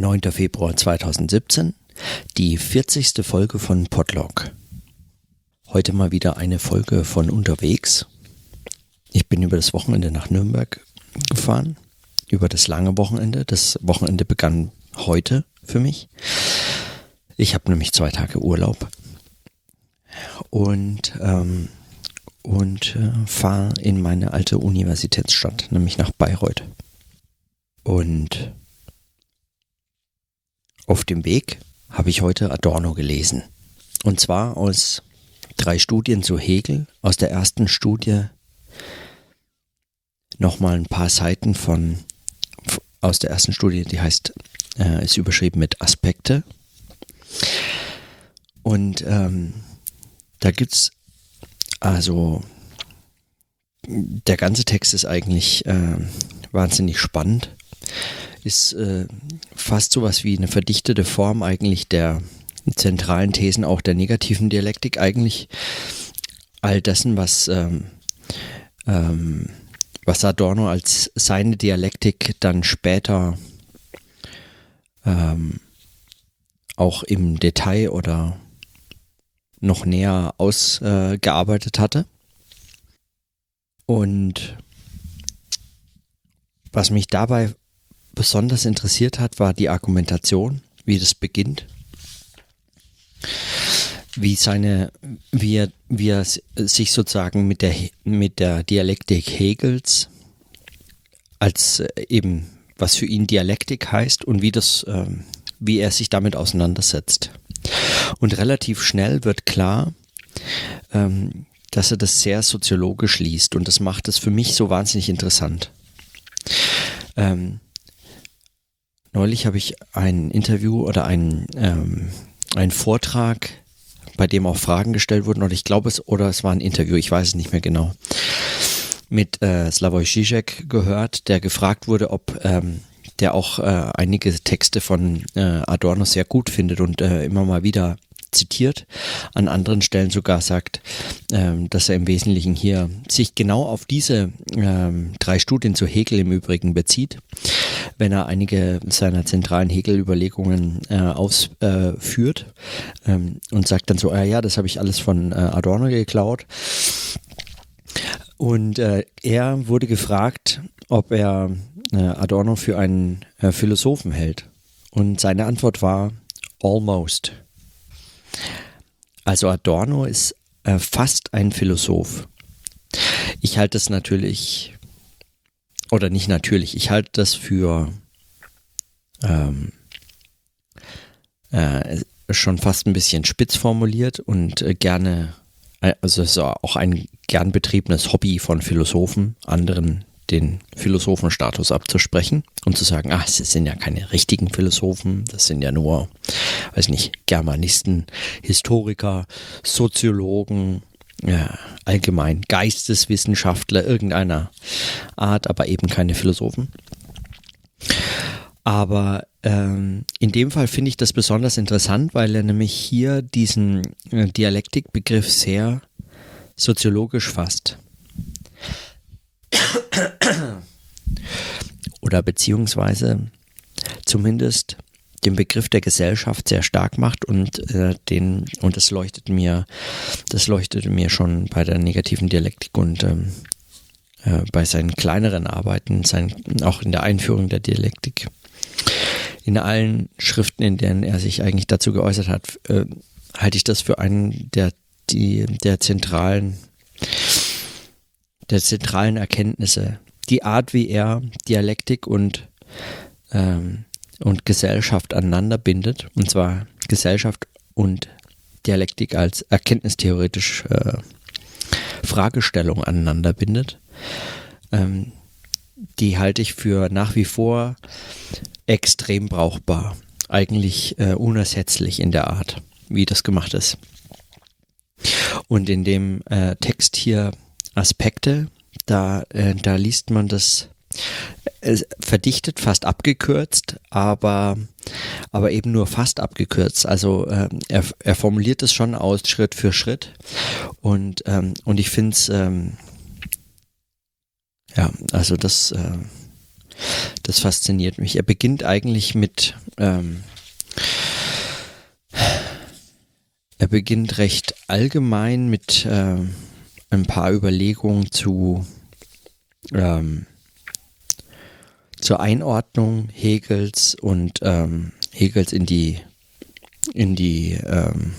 9. Februar 2017, die 40. Folge von Podlog. Heute mal wieder eine Folge von unterwegs. Ich bin über das Wochenende nach Nürnberg gefahren, über das lange Wochenende. Das Wochenende begann heute für mich. Ich habe nämlich zwei Tage Urlaub und, ähm, und äh, fahre in meine alte Universitätsstadt, nämlich nach Bayreuth. Und auf dem Weg habe ich heute Adorno gelesen. Und zwar aus drei Studien zu Hegel. Aus der ersten Studie nochmal ein paar Seiten von, aus der ersten Studie, die heißt, äh, ist überschrieben mit Aspekte. Und ähm, da gibt es also der ganze Text ist eigentlich äh, wahnsinnig spannend ist äh, fast sowas wie eine verdichtete Form eigentlich der zentralen Thesen auch der negativen Dialektik, eigentlich all dessen, was, ähm, ähm, was Adorno als seine Dialektik dann später ähm, auch im Detail oder noch näher ausgearbeitet äh, hatte. Und was mich dabei besonders interessiert hat, war die Argumentation, wie das beginnt. Wie seine, wie er, wie er sich sozusagen mit der, mit der Dialektik Hegels als äh, eben, was für ihn Dialektik heißt und wie das, ähm, wie er sich damit auseinandersetzt. Und relativ schnell wird klar, ähm, dass er das sehr soziologisch liest und das macht es für mich so wahnsinnig interessant. Ähm, Neulich habe ich ein Interview oder einen, ähm, einen Vortrag, bei dem auch Fragen gestellt wurden, oder ich glaube es, oder es war ein Interview, ich weiß es nicht mehr genau, mit äh, Slavoj Žižek gehört, der gefragt wurde, ob ähm, der auch äh, einige Texte von äh, Adorno sehr gut findet und äh, immer mal wieder zitiert, an anderen Stellen sogar sagt, ähm, dass er im Wesentlichen hier sich genau auf diese ähm, drei Studien zu Hegel im Übrigen bezieht, wenn er einige seiner zentralen Hegel-Überlegungen äh, ausführt äh, ähm, und sagt dann so, ah, ja, das habe ich alles von äh, Adorno geklaut. Und äh, er wurde gefragt, ob er äh, Adorno für einen äh, Philosophen hält. Und seine Antwort war almost. Also Adorno ist fast ein Philosoph. Ich halte es natürlich, oder nicht natürlich, ich halte das für ähm, äh, schon fast ein bisschen spitz formuliert und äh, gerne, äh, also es ist auch ein gern betriebenes Hobby von Philosophen, anderen den Philosophenstatus abzusprechen und zu sagen, ach, es sind ja keine richtigen Philosophen, das sind ja nur, weiß nicht, Germanisten, Historiker, Soziologen, ja, allgemein Geisteswissenschaftler irgendeiner Art, aber eben keine Philosophen. Aber ähm, in dem Fall finde ich das besonders interessant, weil er nämlich hier diesen äh, Dialektikbegriff sehr soziologisch fasst. Oder beziehungsweise zumindest den Begriff der Gesellschaft sehr stark macht und äh, den und das leuchtet mir das leuchtete mir schon bei der negativen Dialektik und ähm, äh, bei seinen kleineren Arbeiten, sein, auch in der Einführung der Dialektik, in allen Schriften, in denen er sich eigentlich dazu geäußert hat, äh, halte ich das für einen der die der zentralen der zentralen Erkenntnisse. Die Art, wie er Dialektik und, ähm, und Gesellschaft aneinander bindet, und zwar Gesellschaft und Dialektik als erkenntnistheoretisch äh, Fragestellung aneinander bindet, ähm, die halte ich für nach wie vor extrem brauchbar. Eigentlich äh, unersetzlich in der Art, wie das gemacht ist. Und in dem äh, Text hier Aspekte. Da, äh, da liest man das verdichtet, fast abgekürzt, aber, aber eben nur fast abgekürzt. Also äh, er, er formuliert es schon aus Schritt für Schritt und, ähm, und ich finde es, ähm, ja, also das, äh, das fasziniert mich. Er beginnt eigentlich mit ähm, er beginnt recht allgemein mit äh, ein paar Überlegungen zu ähm, zur Einordnung Hegels und ähm, Hegels in die in die ähm,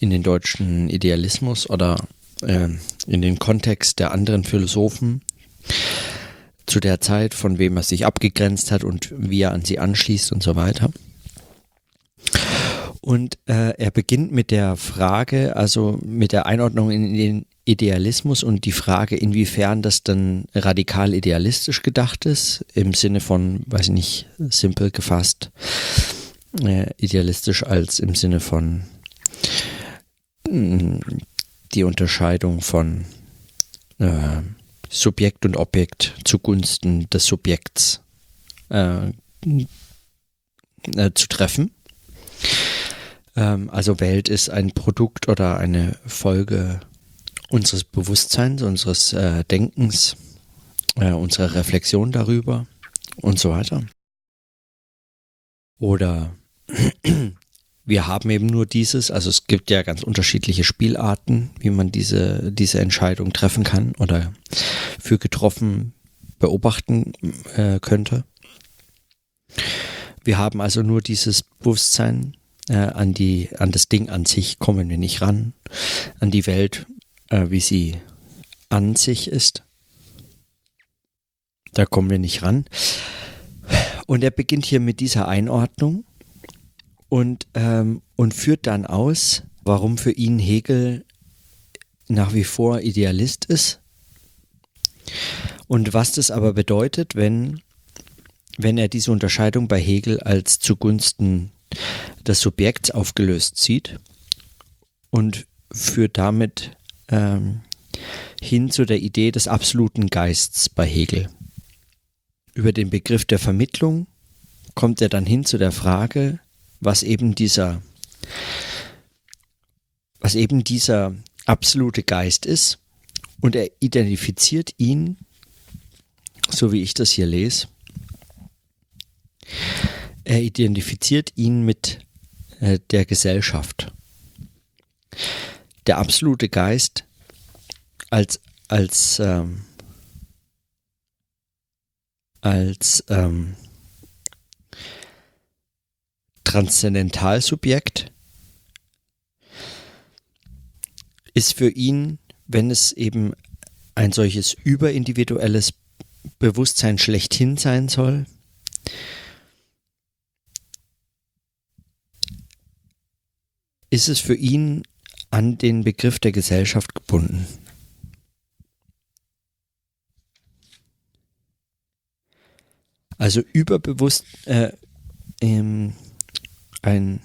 in den deutschen Idealismus oder äh, in den Kontext der anderen Philosophen zu der Zeit, von wem er sich abgegrenzt hat und wie er an sie anschließt und so weiter. Und äh, er beginnt mit der Frage, also mit der Einordnung in den Idealismus und die Frage, inwiefern das dann radikal idealistisch gedacht ist, im Sinne von, weiß ich nicht, simpel gefasst, äh, idealistisch als im Sinne von mh, mm, die Unterscheidung von äh, Subjekt und Objekt zugunsten des Subjekts äh, äh, zu treffen. Ähm, also Welt ist ein Produkt oder eine Folge unseres Bewusstseins, unseres äh, Denkens, äh, unserer Reflexion darüber und so weiter. Oder wir haben eben nur dieses, also es gibt ja ganz unterschiedliche Spielarten, wie man diese, diese Entscheidung treffen kann oder für getroffen beobachten äh, könnte. Wir haben also nur dieses Bewusstsein äh, an die, an das Ding an sich kommen wir nicht ran, an die Welt äh, wie sie an sich ist. Da kommen wir nicht ran. Und er beginnt hier mit dieser Einordnung und, ähm, und führt dann aus, warum für ihn Hegel nach wie vor Idealist ist und was das aber bedeutet, wenn, wenn er diese Unterscheidung bei Hegel als zugunsten des Subjekts aufgelöst sieht und führt damit ähm, hin zu der Idee des absoluten Geists bei Hegel. Über den Begriff der Vermittlung kommt er dann hin zu der Frage, was eben dieser, was eben dieser absolute Geist ist, und er identifiziert ihn, so wie ich das hier lese, er identifiziert ihn mit äh, der Gesellschaft. Der absolute Geist als, als, ähm, als ähm, Transzendentalsubjekt ist für ihn, wenn es eben ein solches überindividuelles Bewusstsein schlechthin sein soll, ist es für ihn an den Begriff der Gesellschaft gebunden. Also überbewusst äh, ähm, ein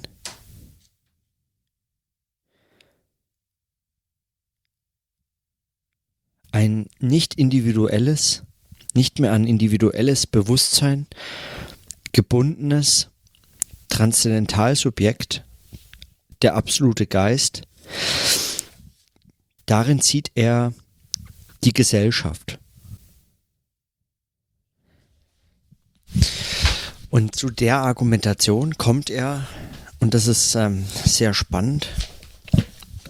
ein nicht individuelles, nicht mehr an individuelles Bewusstsein gebundenes Transzendentalsubjekt, der absolute Geist, Darin sieht er die Gesellschaft. Und zu der Argumentation kommt er, und das ist ähm, sehr spannend,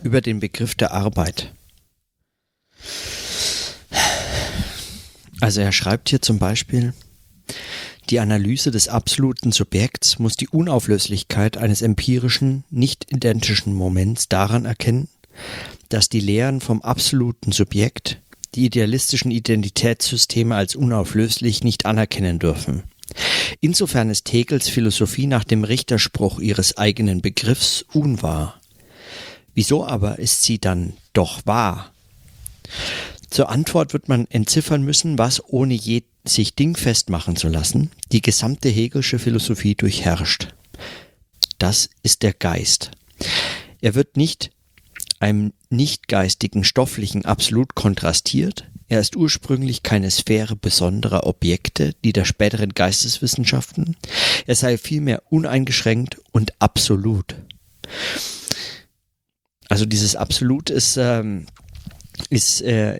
über den Begriff der Arbeit. Also er schreibt hier zum Beispiel, die Analyse des absoluten Subjekts muss die Unauflöslichkeit eines empirischen, nicht identischen Moments daran erkennen, dass die Lehren vom absoluten Subjekt die idealistischen Identitätssysteme als unauflöslich nicht anerkennen dürfen. Insofern ist Hegels Philosophie nach dem Richterspruch ihres eigenen Begriffs unwahr. Wieso aber ist sie dann doch wahr? Zur Antwort wird man entziffern müssen, was ohne je sich dingfest machen zu lassen, die gesamte Hegelsche Philosophie durchherrscht. Das ist der Geist. Er wird nicht einem nicht-geistigen stofflichen absolut kontrastiert. Er ist ursprünglich keine Sphäre besonderer Objekte, die der späteren Geisteswissenschaften. Er sei vielmehr uneingeschränkt und absolut. Also dieses Absolut ist, ähm, ist äh,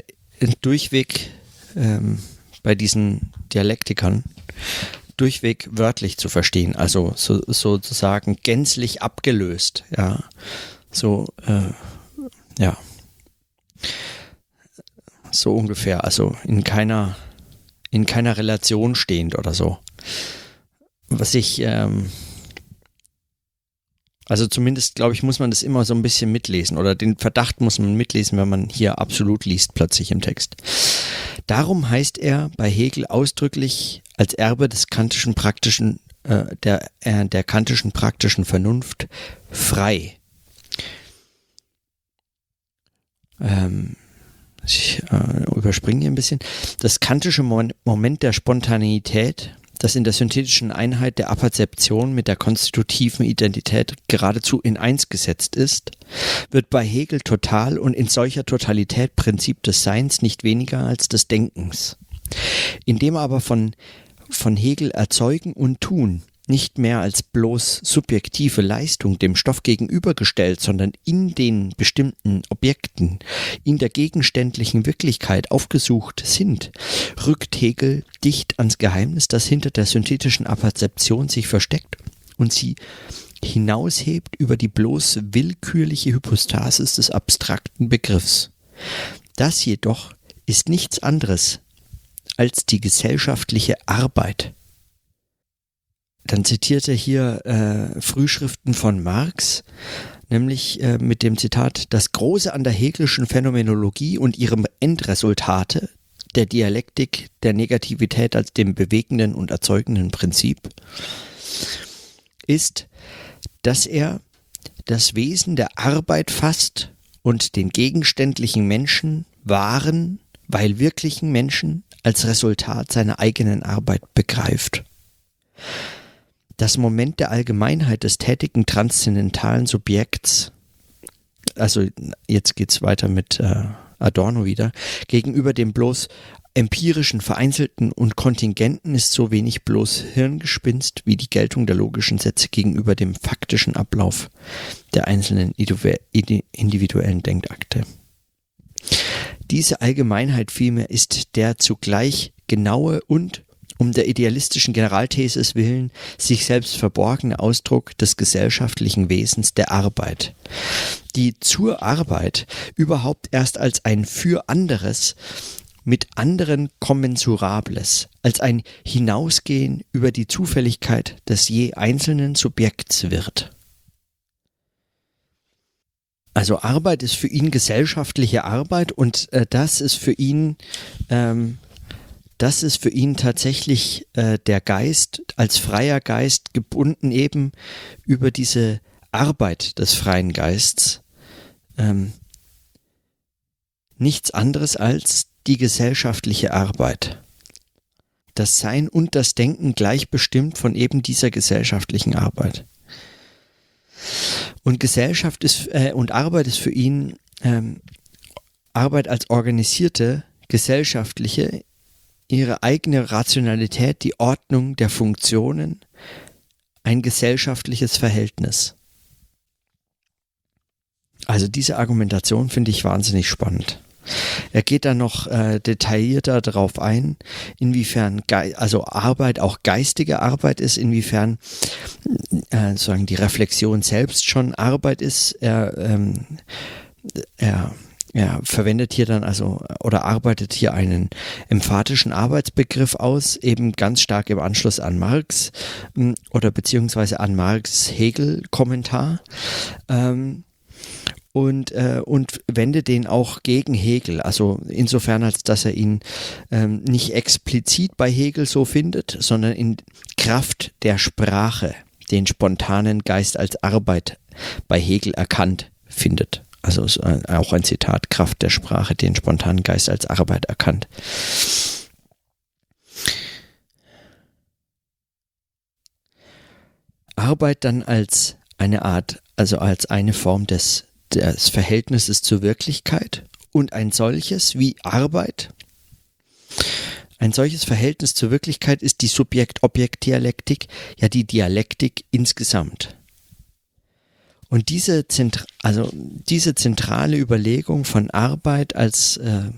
durchweg ähm, bei diesen Dialektikern durchweg wörtlich zu verstehen, also so, sozusagen gänzlich abgelöst, ja, so, äh, ja, so ungefähr, also in keiner, in keiner Relation stehend oder so. Was ich, ähm, also zumindest, glaube ich, muss man das immer so ein bisschen mitlesen oder den Verdacht muss man mitlesen, wenn man hier absolut liest plötzlich im Text. Darum heißt er bei Hegel ausdrücklich als Erbe des kantischen praktischen, äh, der, äh, der kantischen praktischen Vernunft frei. Ähm, ich äh, überspringe hier ein bisschen. Das kantische Moment der Spontaneität das in der synthetischen Einheit der Apperzeption mit der konstitutiven Identität geradezu in eins gesetzt ist, wird bei Hegel total und in solcher Totalität Prinzip des Seins nicht weniger als des Denkens. Indem aber von, von Hegel Erzeugen und Tun nicht mehr als bloß subjektive Leistung dem Stoff gegenübergestellt, sondern in den bestimmten Objekten, in der gegenständlichen Wirklichkeit aufgesucht sind, rückt Hegel dicht ans Geheimnis, das hinter der synthetischen Apperzeption sich versteckt und sie hinaushebt über die bloß willkürliche Hypostasis des abstrakten Begriffs. Das jedoch ist nichts anderes als die gesellschaftliche Arbeit, dann zitiert er hier äh, Frühschriften von Marx, nämlich äh, mit dem Zitat, das Große an der Hegelischen Phänomenologie und ihrem Endresultate, der Dialektik der Negativität als dem bewegenden und erzeugenden Prinzip, ist, dass er das Wesen der Arbeit fasst und den gegenständlichen Menschen wahren, weil wirklichen Menschen als Resultat seiner eigenen Arbeit begreift das Moment der Allgemeinheit des tätigen transzendentalen Subjekts, also jetzt geht's weiter mit äh, Adorno wieder, gegenüber dem bloß empirischen, vereinzelten und kontingenten ist so wenig bloß Hirngespinst wie die Geltung der logischen Sätze gegenüber dem faktischen Ablauf der einzelnen individuellen Denkakte. Diese Allgemeinheit vielmehr ist der zugleich genaue und um der idealistischen Generalthesis willen sich selbst verborgene Ausdruck des gesellschaftlichen Wesens der Arbeit, die zur Arbeit überhaupt erst als ein für anderes mit anderen Kommensurables, als ein Hinausgehen über die Zufälligkeit des je einzelnen Subjekts wird. Also Arbeit ist für ihn gesellschaftliche Arbeit und äh, das ist für ihn ähm, das ist für ihn tatsächlich äh, der Geist als freier Geist gebunden eben über diese Arbeit des freien Geists. Ähm, nichts anderes als die gesellschaftliche Arbeit. Das Sein und das Denken gleichbestimmt von eben dieser gesellschaftlichen Arbeit. Und Gesellschaft ist äh, und Arbeit ist für ihn ähm, Arbeit als organisierte gesellschaftliche ihre eigene Rationalität, die Ordnung der Funktionen, ein gesellschaftliches Verhältnis. Also diese Argumentation finde ich wahnsinnig spannend. Er geht dann noch äh, detaillierter darauf ein, inwiefern Ge also Arbeit auch geistige Arbeit ist, inwiefern äh, sagen die Reflexion selbst schon Arbeit ist. Er, ähm, er er verwendet hier dann also oder arbeitet hier einen emphatischen Arbeitsbegriff aus, eben ganz stark im Anschluss an Marx hm, oder beziehungsweise an Marx Hegel-Kommentar. Ähm, und, äh, und wendet den auch gegen Hegel. Also insofern, als dass er ihn ähm, nicht explizit bei Hegel so findet, sondern in Kraft der Sprache den spontanen Geist als Arbeit bei Hegel erkannt findet. Also auch ein Zitat, Kraft der Sprache, den spontanen Geist als Arbeit erkannt. Arbeit dann als eine Art, also als eine Form des, des Verhältnisses zur Wirklichkeit und ein solches wie Arbeit. Ein solches Verhältnis zur Wirklichkeit ist die Subjekt-Objekt-Dialektik, ja die Dialektik insgesamt. Und diese, Zent also diese zentrale Überlegung von Arbeit als äh,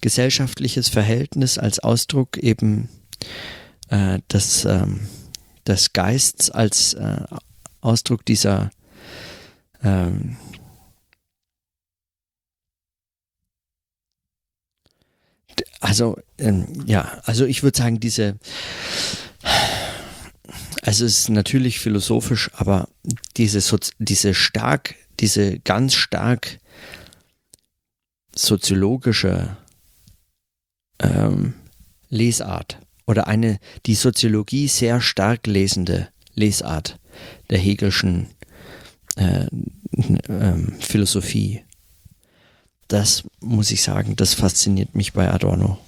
gesellschaftliches Verhältnis, als Ausdruck eben äh, des, ähm, des Geists als äh, Ausdruck dieser ähm, also ähm, ja, also ich würde sagen, diese also es ist natürlich philosophisch, aber diese, diese stark, diese ganz stark soziologische ähm, Lesart oder eine die Soziologie sehr stark lesende Lesart der Hegelschen äh, äh, Philosophie. Das muss ich sagen, das fasziniert mich bei Adorno.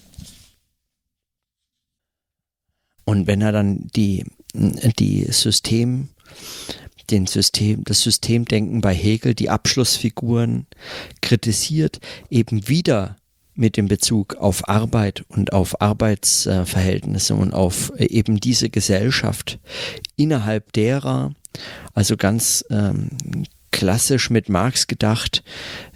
Und wenn er dann die, die System, den System, das Systemdenken bei Hegel, die Abschlussfiguren kritisiert, eben wieder mit dem Bezug auf Arbeit und auf Arbeitsverhältnisse und auf eben diese Gesellschaft, innerhalb derer, also ganz ähm, klassisch mit Marx gedacht,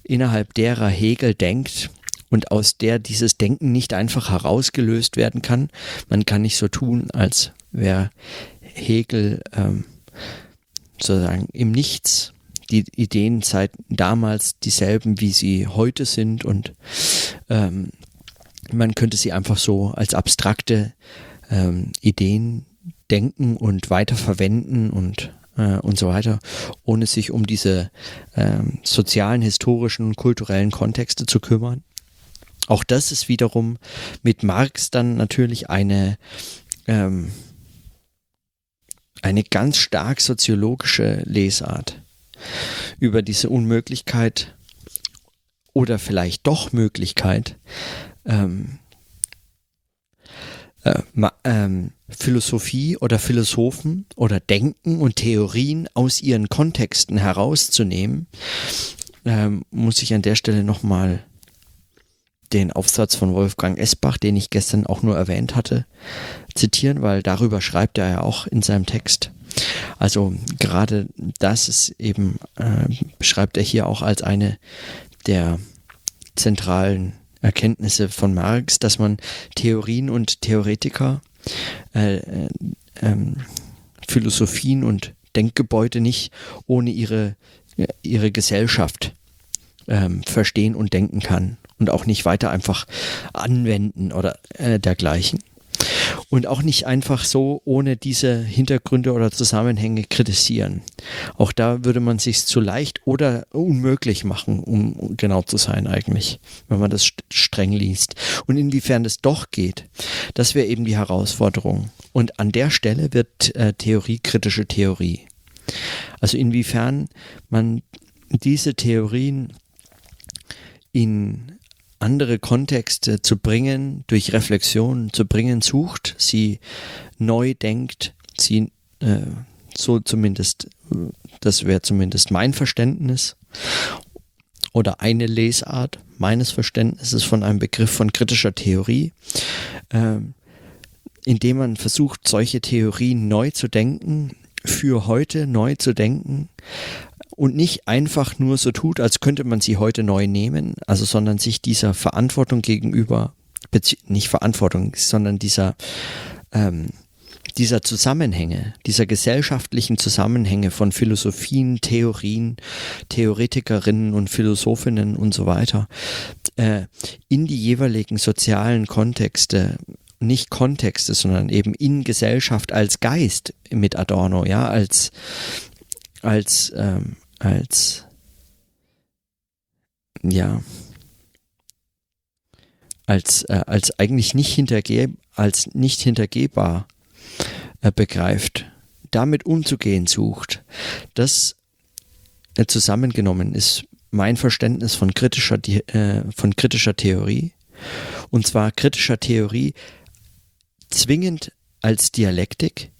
innerhalb derer Hegel denkt und aus der dieses Denken nicht einfach herausgelöst werden kann. Man kann nicht so tun, als wäre Hegel ähm, sozusagen im Nichts die Ideen seit damals dieselben, wie sie heute sind und ähm, man könnte sie einfach so als abstrakte ähm, Ideen denken und weiterverwenden und äh, und so weiter, ohne sich um diese ähm, sozialen, historischen und kulturellen Kontexte zu kümmern. Auch das ist wiederum mit Marx dann natürlich eine, ähm, eine ganz stark soziologische Lesart über diese Unmöglichkeit oder vielleicht doch Möglichkeit, ähm, äh, ähm, Philosophie oder Philosophen oder Denken und Theorien aus ihren Kontexten herauszunehmen, ähm, muss ich an der Stelle nochmal den Aufsatz von Wolfgang Esbach, den ich gestern auch nur erwähnt hatte, zitieren, weil darüber schreibt er ja auch in seinem Text. Also gerade das ist eben, äh, beschreibt er hier auch als eine der zentralen Erkenntnisse von Marx, dass man Theorien und Theoretiker, äh, äh, ähm, Philosophien und Denkgebäude nicht ohne ihre, ihre Gesellschaft ähm, verstehen und denken kann und auch nicht weiter einfach anwenden oder äh, dergleichen und auch nicht einfach so ohne diese Hintergründe oder Zusammenhänge kritisieren. Auch da würde man sich zu leicht oder unmöglich machen, um genau zu sein eigentlich, wenn man das streng liest. Und inwiefern es doch geht, das wäre eben die Herausforderung. Und an der Stelle wird äh, Theorie kritische Theorie. Also inwiefern man diese Theorien in andere Kontexte zu bringen, durch Reflexion zu bringen sucht, sie neu denkt, sie äh, so zumindest, das wäre zumindest mein Verständnis oder eine Lesart meines Verständnisses von einem Begriff von kritischer Theorie, äh, indem man versucht, solche Theorien neu zu denken, für heute neu zu denken, und nicht einfach nur so tut, als könnte man sie heute neu nehmen, also sondern sich dieser Verantwortung gegenüber, nicht Verantwortung, sondern dieser, ähm, dieser Zusammenhänge, dieser gesellschaftlichen Zusammenhänge von Philosophien, Theorien, Theoretikerinnen und Philosophinnen und so weiter, äh, in die jeweiligen sozialen Kontexte nicht Kontexte, sondern eben in Gesellschaft als Geist mit Adorno, ja, als, als, ähm, als ja als äh, als eigentlich nicht hintergeh als nicht hintergehbar äh, begreift, damit umzugehen sucht. Das äh, zusammengenommen ist mein Verständnis von kritischer äh, von kritischer Theorie und zwar kritischer Theorie zwingend als Dialektik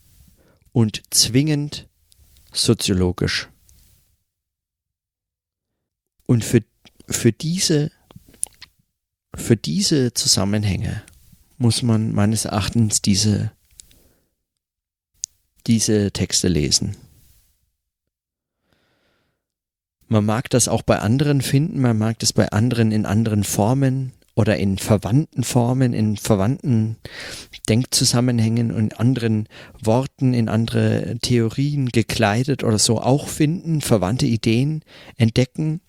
und zwingend soziologisch. Und für, für diese, für diese Zusammenhänge muss man meines Erachtens diese, diese Texte lesen. Man mag das auch bei anderen finden, man mag das bei anderen in anderen Formen oder in verwandten Formen, in verwandten Denkzusammenhängen und anderen Worten, in andere Theorien gekleidet oder so auch finden, verwandte Ideen entdecken.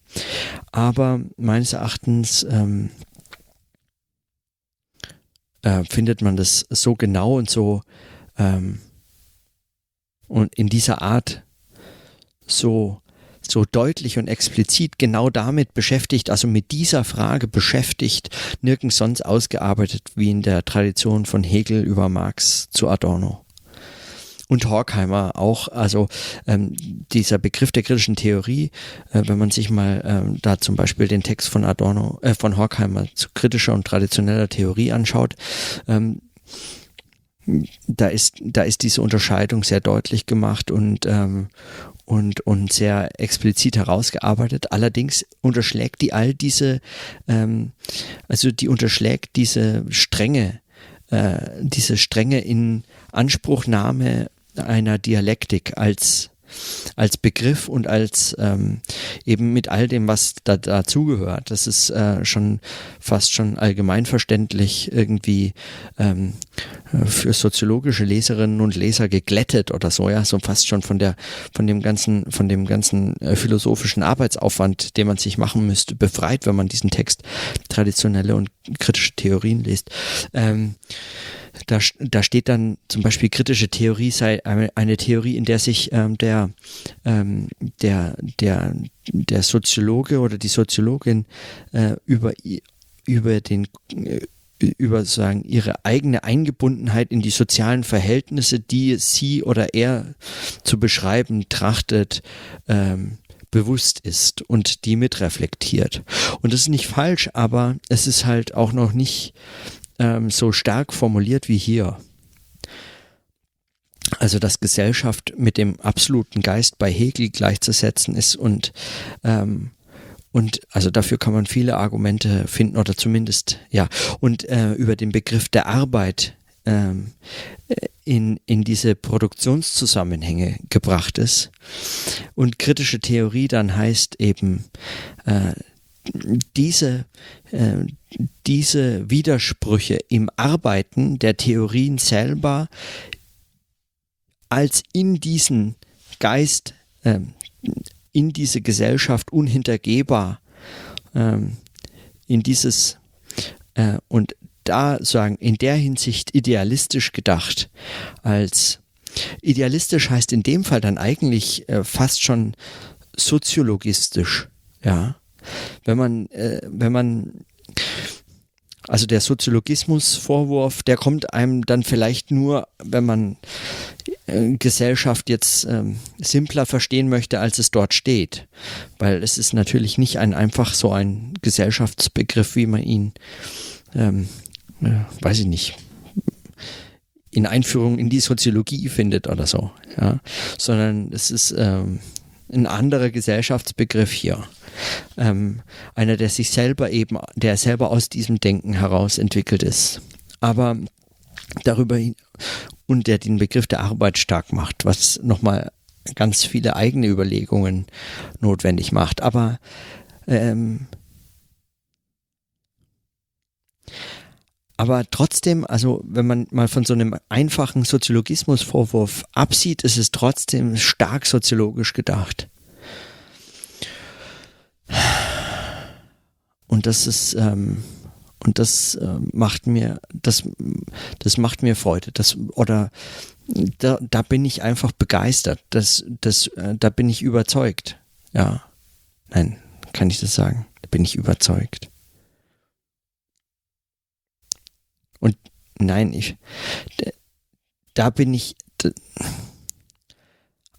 Aber meines Erachtens ähm, äh, findet man das so genau und so ähm, und in dieser Art so so deutlich und explizit genau damit beschäftigt, also mit dieser Frage beschäftigt, nirgends sonst ausgearbeitet wie in der Tradition von Hegel über Marx zu Adorno. Und Horkheimer auch, also ähm, dieser Begriff der kritischen Theorie, äh, wenn man sich mal ähm, da zum Beispiel den Text von Adorno, äh, von Horkheimer zu kritischer und traditioneller Theorie anschaut, ähm, da ist, da ist diese Unterscheidung sehr deutlich gemacht und, ähm, und, und sehr explizit herausgearbeitet. Allerdings unterschlägt die all diese, ähm, also die unterschlägt diese Strenge, äh, diese Strenge in Anspruchnahme einer Dialektik als als Begriff und als ähm, eben mit all dem, was da dazugehört. Das ist äh, schon fast schon allgemeinverständlich irgendwie ähm, für soziologische Leserinnen und Leser geglättet oder so, ja, so fast schon von der, von dem ganzen, von dem ganzen äh, philosophischen Arbeitsaufwand, den man sich machen müsste, befreit, wenn man diesen Text traditionelle und kritische Theorien liest. Ähm, da, da steht dann zum Beispiel kritische Theorie sei eine Theorie, in der sich ähm, der, ähm, der, der, der Soziologe oder die Soziologin äh, über, über den äh, über sagen ihre eigene Eingebundenheit in die sozialen Verhältnisse, die sie oder er zu beschreiben trachtet, ähm, bewusst ist und die mitreflektiert. Und das ist nicht falsch, aber es ist halt auch noch nicht ähm, so stark formuliert wie hier. Also dass Gesellschaft mit dem absoluten Geist bei Hegel gleichzusetzen ist und ähm, und also dafür kann man viele Argumente finden oder zumindest ja und äh, über den Begriff der Arbeit ähm, in, in diese Produktionszusammenhänge gebracht ist. Und kritische Theorie dann heißt eben äh, diese, äh, diese Widersprüche im Arbeiten der Theorien selber als in diesen Geist, äh, in diese Gesellschaft unhintergehbar, äh, in dieses äh, und da sagen, in der Hinsicht idealistisch gedacht, als idealistisch heißt in dem Fall dann eigentlich äh, fast schon soziologistisch, ja. Wenn man, äh, wenn man, also der Soziologismus-Vorwurf, der kommt einem dann vielleicht nur, wenn man äh, Gesellschaft jetzt ähm, simpler verstehen möchte, als es dort steht. Weil es ist natürlich nicht ein einfach so ein Gesellschaftsbegriff, wie man ihn, ähm, äh, weiß ich nicht, in Einführung in die Soziologie findet oder so, ja, sondern es ist ähm, ein anderer Gesellschaftsbegriff hier. Ähm, einer, der sich selber eben, der selber aus diesem Denken heraus entwickelt ist. Aber darüber und der den Begriff der Arbeit stark macht, was nochmal ganz viele eigene Überlegungen notwendig macht. Aber ähm, aber trotzdem, also wenn man mal von so einem einfachen Soziologismusvorwurf absieht, ist es trotzdem stark soziologisch gedacht. Und das ist, ähm, und das äh, macht mir, das, das macht mir Freude. Das, oder da, da bin ich einfach begeistert. Das, das, äh, da bin ich überzeugt. Ja. Nein, kann ich das sagen? Da bin ich überzeugt. Und nein, ich, da bin ich,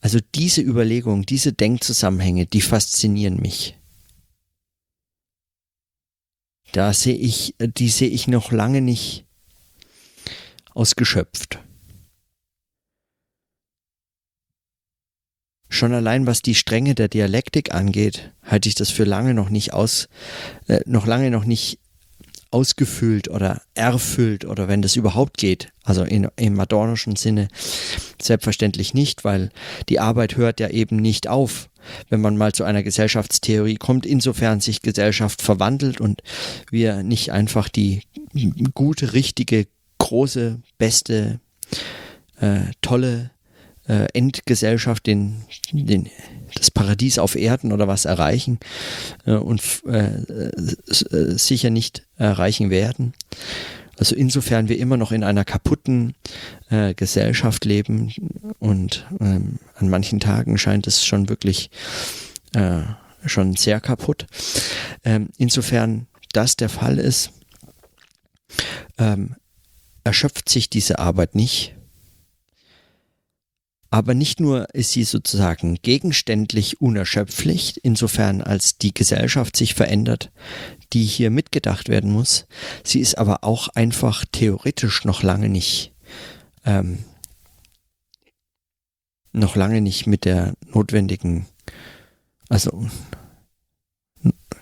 also diese Überlegungen, diese Denkzusammenhänge, die faszinieren mich da sehe ich, die sehe ich noch lange nicht ausgeschöpft. Schon allein was die Stränge der Dialektik angeht, halte ich das für lange noch nicht aus, äh, noch lange noch nicht ausgefüllt oder erfüllt oder wenn das überhaupt geht. Also in, im adornischen Sinne selbstverständlich nicht, weil die Arbeit hört ja eben nicht auf, wenn man mal zu einer Gesellschaftstheorie kommt, insofern sich Gesellschaft verwandelt und wir nicht einfach die gute, richtige, große, beste, äh, tolle äh, Endgesellschaft, den, den, das Paradies auf Erden oder was erreichen äh, und äh, äh, sicher nicht erreichen werden. Also insofern wir immer noch in einer kaputten äh, Gesellschaft leben und ähm, an manchen Tagen scheint es schon wirklich äh, schon sehr kaputt. Ähm, insofern das der Fall ist, ähm, erschöpft sich diese Arbeit nicht, aber nicht nur ist sie sozusagen gegenständlich unerschöpflich, insofern als die Gesellschaft sich verändert, die hier mitgedacht werden muss, sie ist aber auch einfach theoretisch noch lange nicht, ähm, noch lange nicht mit der notwendigen, also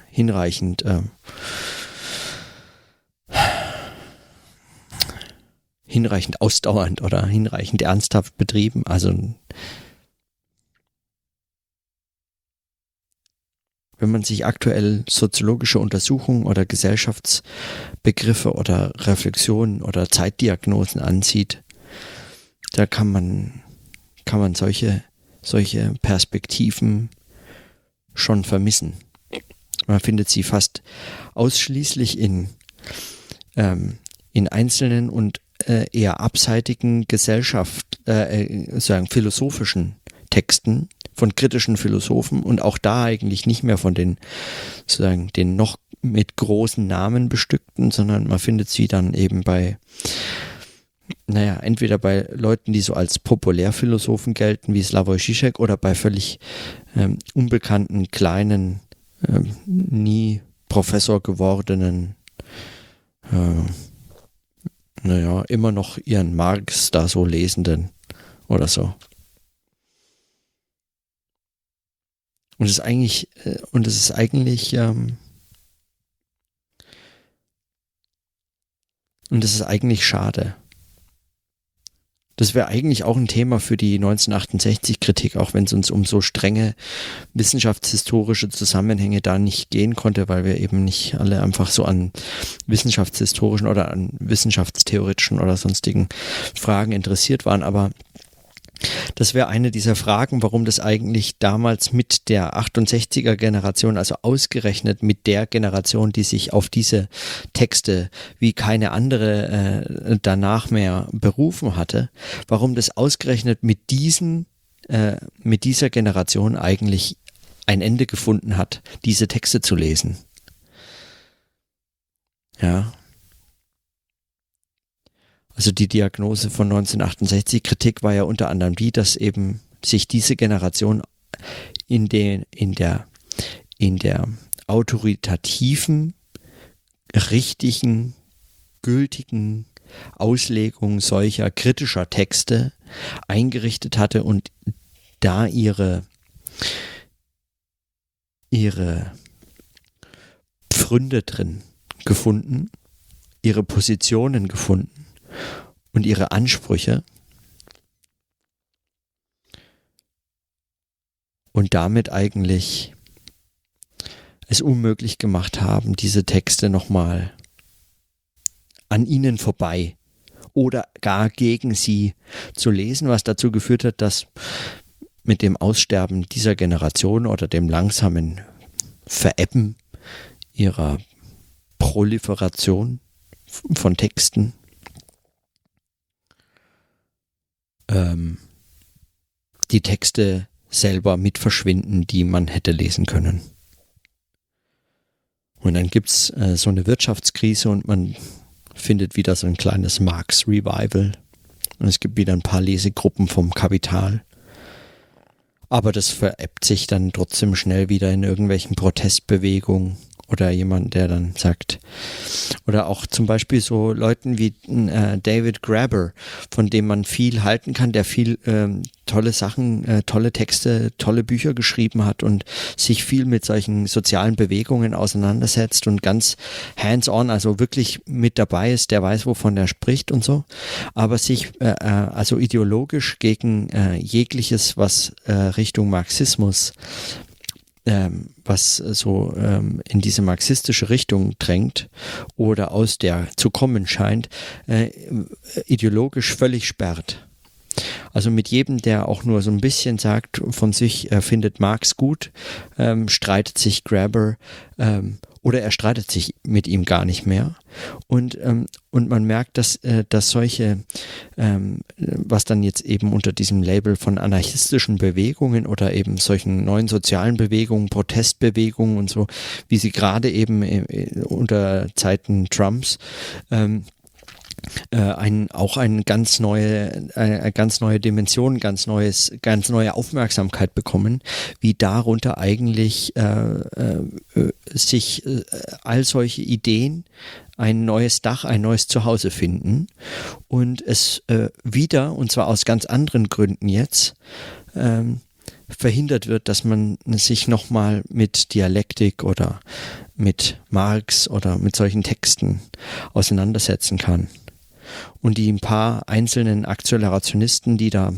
hinreichend ähm, hinreichend ausdauernd oder hinreichend ernsthaft betrieben. Also wenn man sich aktuell soziologische Untersuchungen oder Gesellschaftsbegriffe oder Reflexionen oder Zeitdiagnosen ansieht, da kann man, kann man solche, solche Perspektiven schon vermissen. Man findet sie fast ausschließlich in, ähm, in einzelnen und äh, eher abseitigen Gesellschaft, äh, äh, sagen philosophischen Texten von kritischen Philosophen und auch da eigentlich nicht mehr von den sozusagen den noch mit großen Namen bestückten, sondern man findet sie dann eben bei naja, entweder bei Leuten, die so als Populärphilosophen gelten, wie Slavoj Žižek, oder bei völlig ähm, unbekannten, kleinen, ähm, nie Professor gewordenen äh, naja, immer noch ihren Marx da so Lesenden oder so. Und es ist eigentlich, äh, und es ist eigentlich, ähm, und es ist eigentlich schade. Das wäre eigentlich auch ein Thema für die 1968-Kritik, auch wenn es uns um so strenge wissenschaftshistorische Zusammenhänge da nicht gehen konnte, weil wir eben nicht alle einfach so an wissenschaftshistorischen oder an wissenschaftstheoretischen oder sonstigen Fragen interessiert waren. Aber das wäre eine dieser Fragen, warum das eigentlich damals mit der 68er Generation, also ausgerechnet mit der Generation, die sich auf diese Texte wie keine andere äh, danach mehr berufen hatte, warum das ausgerechnet mit diesen, äh, mit dieser Generation eigentlich ein Ende gefunden hat, diese Texte zu lesen. Ja, also die Diagnose von 1968, Kritik war ja unter anderem die, dass eben sich diese Generation in, den, in, der, in der autoritativen, richtigen, gültigen Auslegung solcher kritischer Texte eingerichtet hatte und da ihre, ihre Pfründe drin gefunden, ihre Positionen gefunden und ihre Ansprüche. Und damit eigentlich es unmöglich gemacht haben, diese Texte nochmal an ihnen vorbei oder gar gegen sie zu lesen, was dazu geführt hat, dass mit dem Aussterben dieser Generation oder dem langsamen Verebben ihrer Proliferation von Texten ähm, die Texte selber mit verschwinden, die man hätte lesen können. Und dann gibt's äh, so eine Wirtschaftskrise und man findet wieder so ein kleines Marx Revival. Und es gibt wieder ein paar Lesegruppen vom Kapital. Aber das veräppt sich dann trotzdem schnell wieder in irgendwelchen Protestbewegungen oder jemand, der dann sagt, oder auch zum Beispiel so Leuten wie äh, David Grabber, von dem man viel halten kann, der viel ähm, tolle Sachen, äh, tolle Texte, tolle Bücher geschrieben hat und sich viel mit solchen sozialen Bewegungen auseinandersetzt und ganz hands-on, also wirklich mit dabei ist, der weiß, wovon er spricht und so, aber sich äh, äh also ideologisch gegen äh, jegliches, was äh, Richtung Marxismus ähm, was so ähm, in diese marxistische Richtung drängt oder aus der zu kommen scheint, äh, ideologisch völlig sperrt. Also mit jedem, der auch nur so ein bisschen sagt von sich, er findet Marx gut, ähm, streitet sich Grabber ähm, oder er streitet sich mit ihm gar nicht mehr. Und, ähm, und man merkt, dass, äh, dass solche, ähm, was dann jetzt eben unter diesem Label von anarchistischen Bewegungen oder eben solchen neuen sozialen Bewegungen, Protestbewegungen und so, wie sie gerade eben äh, unter Zeiten Trumps ähm, äh, ein, auch eine ganz neue, eine ganz neue Dimension, ganz neues, ganz neue Aufmerksamkeit bekommen, wie darunter eigentlich äh, äh, sich äh, all solche Ideen ein neues Dach, ein neues Zuhause finden und es äh, wieder, und zwar aus ganz anderen Gründen jetzt, ähm, verhindert wird, dass man sich nochmal mit Dialektik oder mit Marx oder mit solchen Texten auseinandersetzen kann und die ein paar einzelnen Akzelerationisten, die da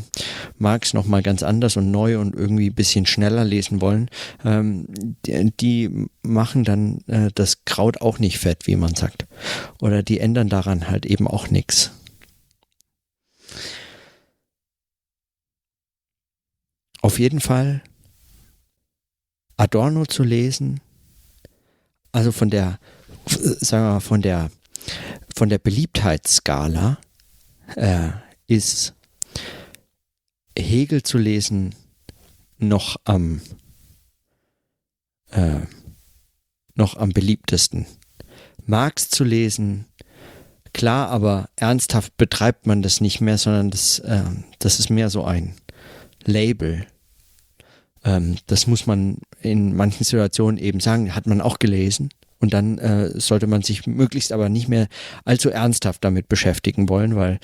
Marx nochmal ganz anders und neu und irgendwie bisschen schneller lesen wollen, ähm, die, die, machen dann äh, das Kraut auch nicht fett, wie man sagt. Oder die ändern daran halt eben auch nichts. Auf jeden Fall Adorno zu lesen, also von der, sagen wir mal, von der von der Beliebtheitsskala äh, ist Hegel zu lesen noch am äh, noch am beliebtesten. Marx zu lesen, klar, aber ernsthaft betreibt man das nicht mehr, sondern das, äh, das ist mehr so ein Label. Ähm, das muss man in manchen Situationen eben sagen, hat man auch gelesen. Und dann äh, sollte man sich möglichst aber nicht mehr allzu ernsthaft damit beschäftigen wollen, weil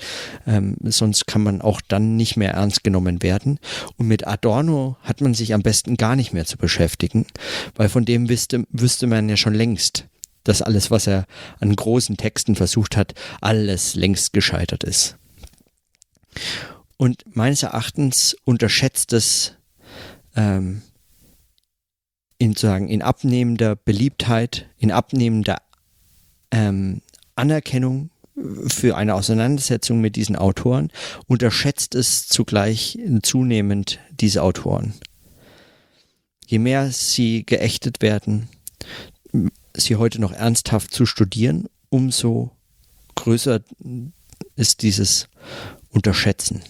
ähm, sonst kann man auch dann nicht mehr ernst genommen werden. Und mit Adorno hat man sich am besten gar nicht mehr zu beschäftigen, weil von dem wüsste, wüsste man ja schon längst, dass alles, was er an großen Texten versucht hat, alles längst gescheitert ist. Und meines Erachtens unterschätzt es ähm, in, sagen, in abnehmender Beliebtheit, in abnehmender ähm, Anerkennung für eine Auseinandersetzung mit diesen Autoren, unterschätzt es zugleich zunehmend diese Autoren. Je mehr sie geächtet werden, sie heute noch ernsthaft zu studieren, umso größer ist dieses Unterschätzen.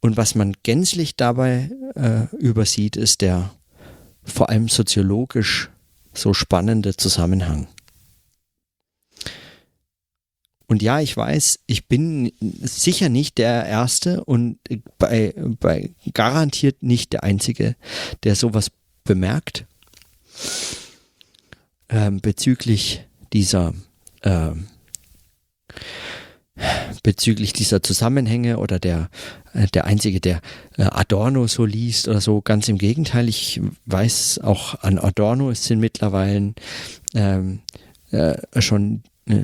Und was man gänzlich dabei äh, übersieht, ist der vor allem soziologisch so spannende Zusammenhang. Und ja, ich weiß, ich bin sicher nicht der Erste und bei, bei garantiert nicht der Einzige, der sowas bemerkt ähm, bezüglich dieser ähm, bezüglich dieser Zusammenhänge oder der, äh, der Einzige, der äh, Adorno so liest oder so. Ganz im Gegenteil, ich weiß auch an Adorno, es sind mittlerweile ähm, äh, schon äh,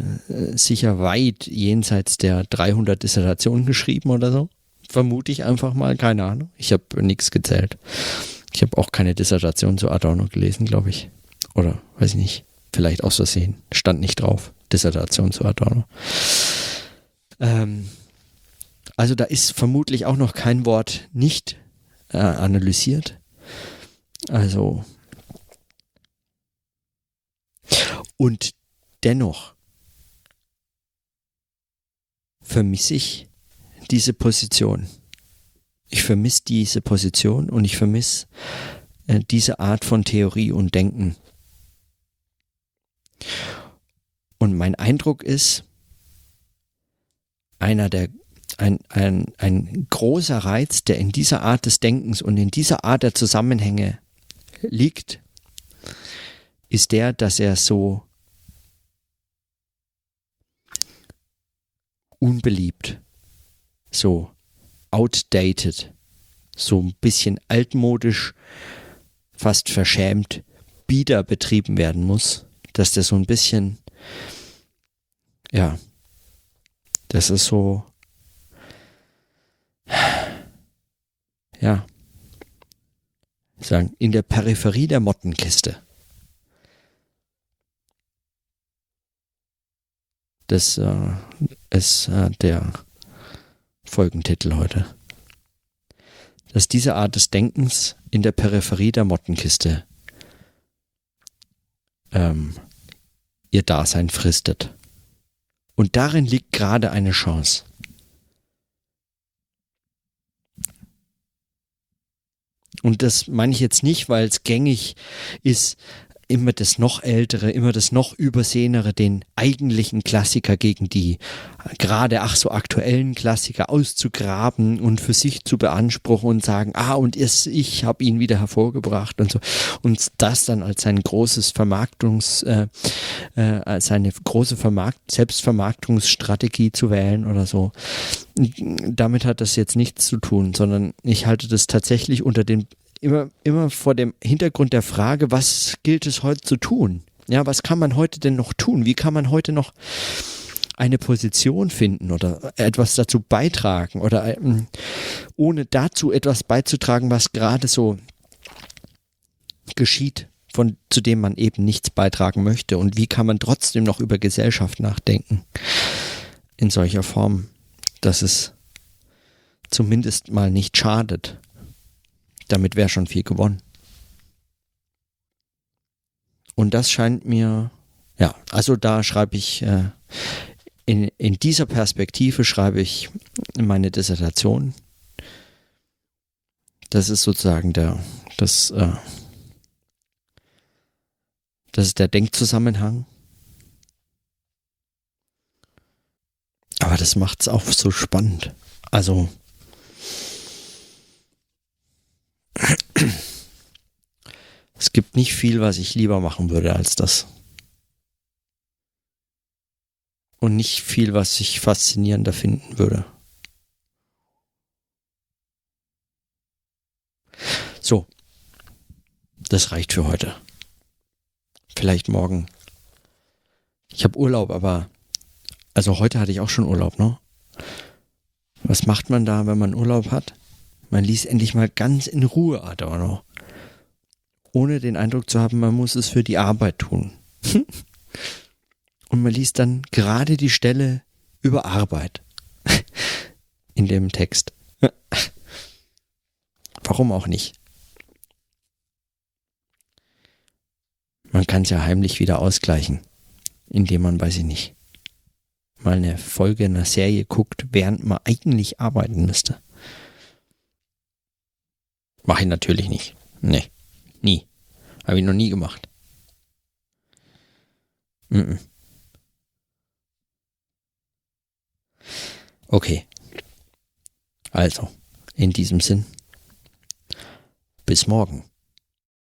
sicher weit jenseits der 300 Dissertationen geschrieben oder so. Vermute ich einfach mal, keine Ahnung. Ich habe nichts gezählt. Ich habe auch keine Dissertation zu Adorno gelesen, glaube ich. Oder weiß ich nicht. Vielleicht aus Versehen. Stand nicht drauf. Dissertation zu Adorno. Ähm, also da ist vermutlich auch noch kein Wort nicht äh, analysiert. Also und dennoch vermisse ich diese Position. Ich vermisse diese Position und ich vermisse äh, diese Art von Theorie und Denken. Und mein Eindruck ist, einer der ein, ein, ein großer Reiz, der in dieser Art des Denkens und in dieser Art der Zusammenhänge liegt, ist der, dass er so unbeliebt, so outdated, so ein bisschen altmodisch, fast verschämt, bieder betrieben werden muss, dass der so ein bisschen, ja, das ist so, ja, sagen, in der Peripherie der Mottenkiste. Das äh, ist äh, der Folgentitel heute. Dass diese Art des Denkens in der Peripherie der Mottenkiste ähm, ihr Dasein fristet. Und darin liegt gerade eine Chance. Und das meine ich jetzt nicht, weil es gängig ist, immer das noch ältere, immer das noch übersehenere, den eigentlichen Klassiker gegen die gerade ach so aktuellen Klassiker auszugraben und für sich zu beanspruchen und sagen, ah und ich habe ihn wieder hervorgebracht und so und das dann als sein großes Vermarktungs, äh, äh, als eine große Vermarkt Selbstvermarktungsstrategie zu wählen oder so. Damit hat das jetzt nichts zu tun, sondern ich halte das tatsächlich unter den immer, immer vor dem Hintergrund der Frage, was gilt es heute zu tun? Ja, was kann man heute denn noch tun? Wie kann man heute noch eine Position finden oder etwas dazu beitragen oder ähm, ohne dazu etwas beizutragen, was gerade so geschieht, von zu dem man eben nichts beitragen möchte und wie kann man trotzdem noch über Gesellschaft nachdenken in solcher Form, dass es zumindest mal nicht schadet damit wäre schon viel gewonnen. Und das scheint mir, ja, also da schreibe ich, äh, in, in dieser Perspektive schreibe ich meine Dissertation. Das ist sozusagen der, das, äh, das ist der Denkzusammenhang. Aber das macht es auch so spannend. Also, es gibt nicht viel, was ich lieber machen würde als das. Und nicht viel, was ich faszinierender finden würde. So, das reicht für heute. Vielleicht morgen. Ich habe Urlaub, aber also heute hatte ich auch schon Urlaub, ne? Was macht man da, wenn man Urlaub hat? Man liest endlich mal ganz in Ruhe Adorno. Ohne den Eindruck zu haben, man muss es für die Arbeit tun. Und man liest dann gerade die Stelle über Arbeit in dem Text. Warum auch nicht? Man kann es ja heimlich wieder ausgleichen, indem man, weiß ich nicht, mal eine Folge einer Serie guckt, während man eigentlich arbeiten müsste. Mache ich natürlich nicht. Nee. Nie. Habe ich noch nie gemacht. Mm -mm. Okay. Also, in diesem Sinn. Bis morgen.